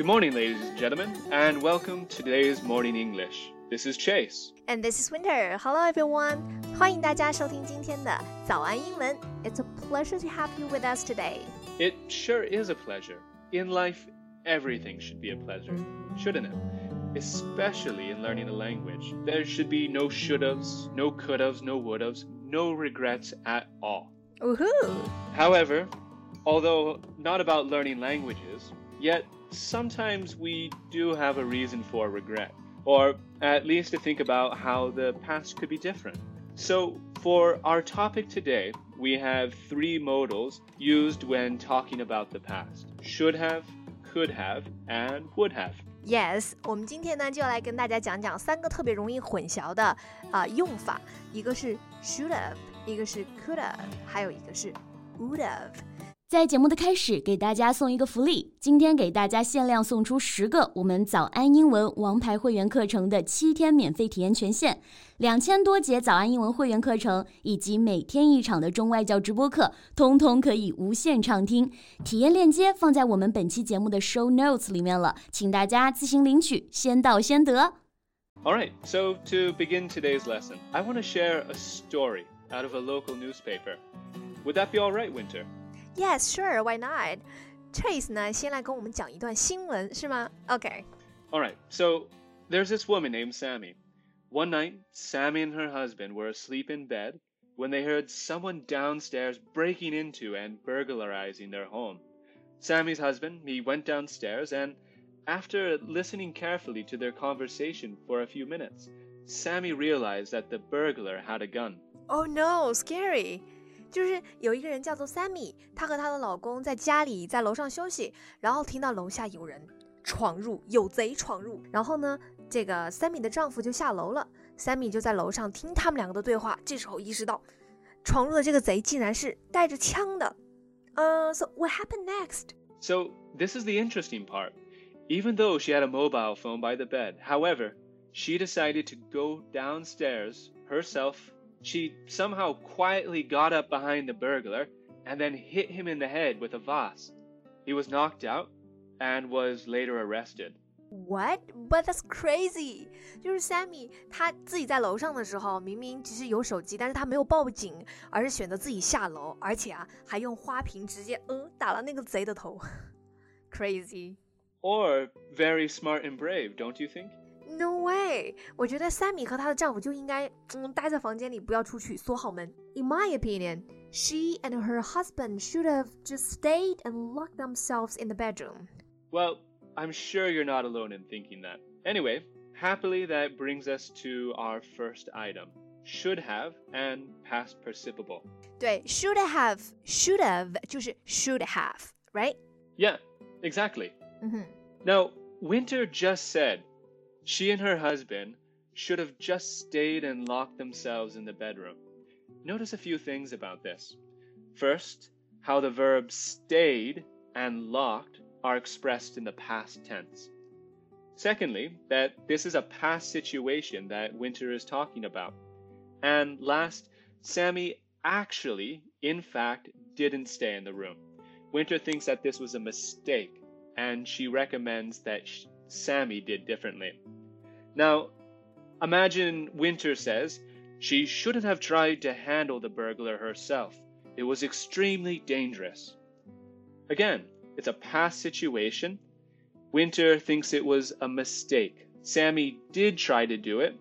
Good morning, ladies and gentlemen, and welcome to today's Morning English. This is Chase. And this is Winter. Hello, everyone. 欢迎大家收听今天的早安英文。It's a pleasure to have you with us today. It sure is a pleasure. In life, everything should be a pleasure, shouldn't it? Especially in learning a language. There should be no should-haves, no could-haves, no would-haves, no regrets at all. Woohoo! However, although not about learning languages, yet sometimes we do have a reason for regret, or at least to think about how the past could be different. So, for our topic today, we have three modals used when talking about the past should have, could have, and would have. Yes，我们今天呢就来跟大家讲讲三个特别容易混淆的啊、用法，一个是 should have，一个是 could have，还有一个是 would have。 在节目的开始，给大家送一个福利，今天给大家限量送出十个我们早安英文王牌会员课程的七天免费体验权限，两千多节早安英文会员课程以及每天一场的中外教直播课，通通可以无限畅听。体验链接放在我们本期节目的 show notes 里面了，请大家自行领取，先到先得。All right, so to begin today's lesson, I want to share a story out of a local newspaper. Would that be all right, Winter? Yes, sure, why not? Trace 呢，先来跟我们讲一段新闻，是吗？OK， Alright, so there's this woman named Sammy. One night, Sammy and her husband were asleep in bed when they heard someone downstairs breaking into and burglarizing their home. Sammy's husband, he went downstairs and after listening carefully to their conversation for a few minutes, Sammy realized that the burglar had a gun. Oh no, scary！ 就是有一个人叫做 Sammy，她和她的老公在家里在楼上休息，然后听到楼下有人闯入，有贼闯入。然后呢，这个 Sammy 的丈夫就下楼了，Sammy 就在楼上听他们两个的对话。这时候意识到，闯入的这个贼竟然是带着枪的。呃、s o what happened next？ So, this is the interesting part. Even though she had a mobile phone by the bed, however, she decided to go downstairs herself. She somehow quietly got up behind the burglar and then hit him in the head with a vase. He was knocked out and was later arrested. What? But that's crazy！就是 Sammy 他自己在楼上的时候，明明其实有手机，但是他没有报警，而是选择自己下楼，而且啊还用花瓶直接嗯打了那个贼的头，crazy。 Or very smart and brave, don't you think? No way！我觉得 Sammy 和她的丈夫就应该嗯待在房间里，不要出去，锁好门。In my opinion, she and her husband should have just stayed and locked themselves in the bedroom. Well, I'm sure you're not alone in thinking that. Anyway, happily that brings us to our first item. Should have and past participle. 对，should have, should have 就是 should have, right? Yeah, exactly. Mm-hmm. Now, Winter just said she and her husband should have just stayed and locked themselves in the bedroom. Notice a few things about this. First, how the verbs stayed and locked are expressed in the past tense. Secondly, that this is a past situation that Winter is talking about. And last, Sammy actually, in fact, didn't stay in the room. Winter thinks that this was a mistake, and she recommends that Sammy did differently. Now, imagine Winter says she shouldn't have tried to handle the burglar herself. It was extremely dangerous. Again, it's a past situation. Winter thinks it was a mistake. Sammy did try to do it,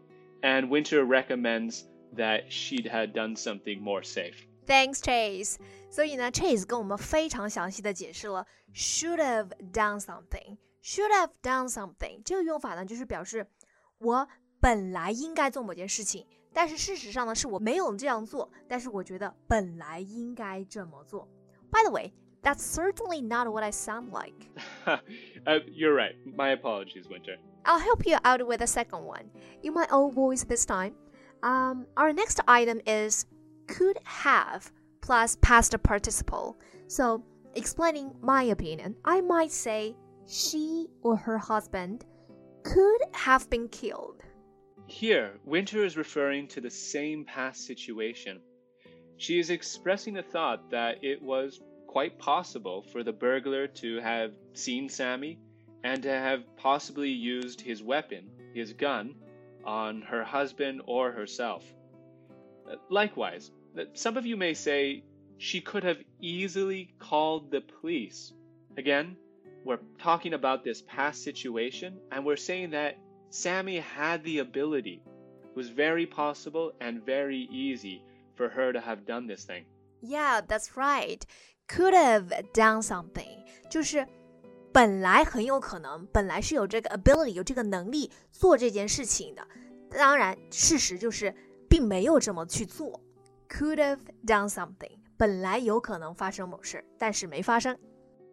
and Winter recommends that she had done something more safe. Thanks, Chase。所以呢，Chase 跟我们非常详细的解释了 should have done something。 should have done something 这个用法呢，就是表示我本来应该做某件事情，但是事实上呢，是我没有这样做，但是我觉得本来应该这么做。By the way, that's certainly not what I sound like. uh, you're right. My apologies, Winter. I'll help you out with the second one in my own voice this time. Um, our next item is could have plus past participle. So, explaining my opinion, I might say she or her husband could have been killed. Here, Winter is referring to the same past situation. She is expressing the thought that it was quite possible for the burglar to have seen Sammy and to have possibly used his weapon, his gun, on her husband or herself. Uh, likewise, uh, some of you may say she could have easily called the police. Again, we're talking about this past situation, and we're saying that Sammy had the ability. It was very possible and very easy for her to have done this thing. Yeah, that's right. Could have done something，就是本来很有可能，本来是有这个 ability，有这个能力做这件事情的。当然，事实就是并没有这么去做。Could have done something，本来有可能发生某事，但是没发生。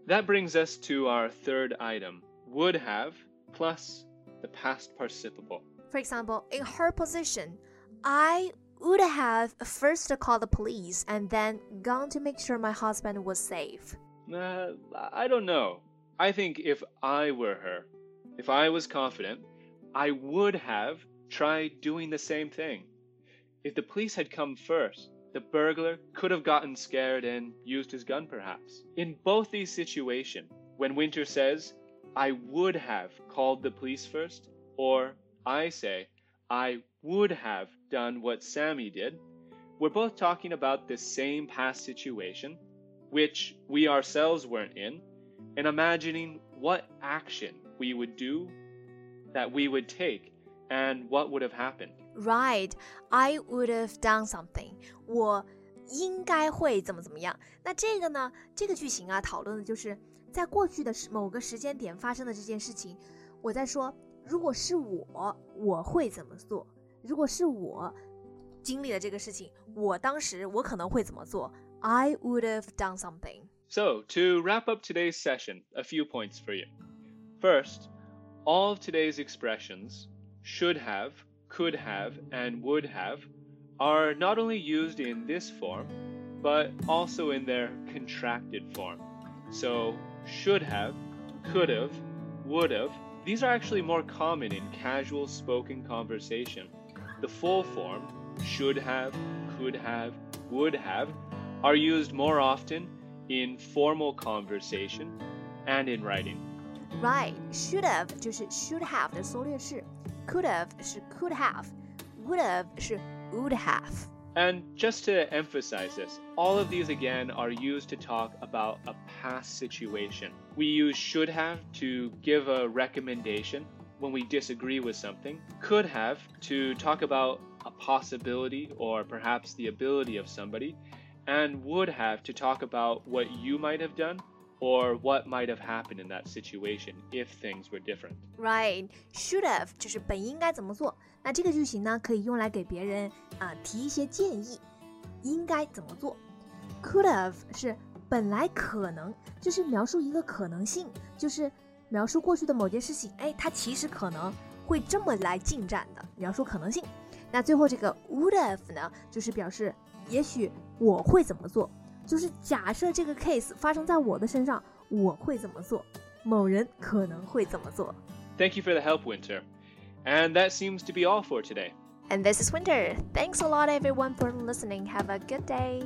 That brings us to our third item would have plus the past participle. For example, in her position, I would have first called the police and then gone to make sure my husband was safe. Uh, I don't know. I think if I were her, if I was confident, I would have tried doing the same thing. If the police had come first, the burglar could have gotten scared and used his gun perhaps. In both these situations, when Winter says, I would have called the police first, or I say, I would have done what Sammy did, we're both talking about the same past situation, which we ourselves weren't in, and imagining what action we would do, that we would take, and what would have happened. Right, I would have done something. 我应该会怎么怎么样。那这个呢？这个句型啊，讨论的就是在过去的某个时间点发生的这件事情。我在说，如果是我，我会怎么做？如果是我经历了这个事情，我当时我可能会怎么做？I would have done something. So, to wrap up today's session, a few points for you. First, all of today's expressions should have, could have, and would have are not only used in this form, but also in their contracted form. So, should have, could have, would have, these are actually more common in casual spoken conversation. The full form, should have, could have, would have, are used more often in formal conversation and in writing. Right, should have 就是 should have 的缩略式 ，could have 是 could have, would have 是 would have. And just to emphasize this, all of these again are used to talk about a past situation. We use should have to give a recommendation when we disagree with something, could have to talk about a possibility or perhaps the ability of somebody, and would have to talk about what you might have done or what might have happened in that situation if things were different. Right, should have 就是本应该怎么做。那这个句型呢，可以用来给别人啊、提一些建议，应该怎么做。Could have 是本来可能，就是描述一个可能性，就是描述过去的某件事情，哎，它其实可能会这么来进展的，描述可能性。那最后这个 would have 呢，就是表示也许我会怎么做。就是假设这个 case 发生在我的身上，我会怎么做？某人可能会怎么做？Thank you for the help, Winter. And that seems to be all for today. And this is Winter. Thanks a lot, everyone, for listening. Have a good day.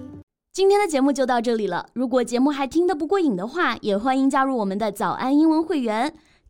今天的节目就到这里了。如果节目还听得不过瘾的话，也欢迎加入我们的早安英文会员。